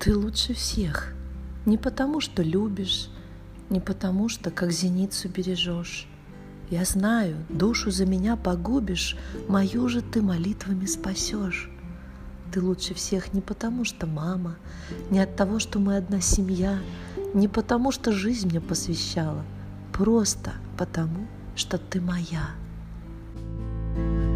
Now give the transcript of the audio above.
Ты лучше всех. Не потому, что любишь, не потому, что как зеницу бережешь. Я знаю, душу за меня погубишь, мою же ты молитвами спасешь. Ты лучше всех не потому, что мама, не от того, что мы одна семья, не потому, что жизнь мне посвящала, просто потому, что ты моя. thank you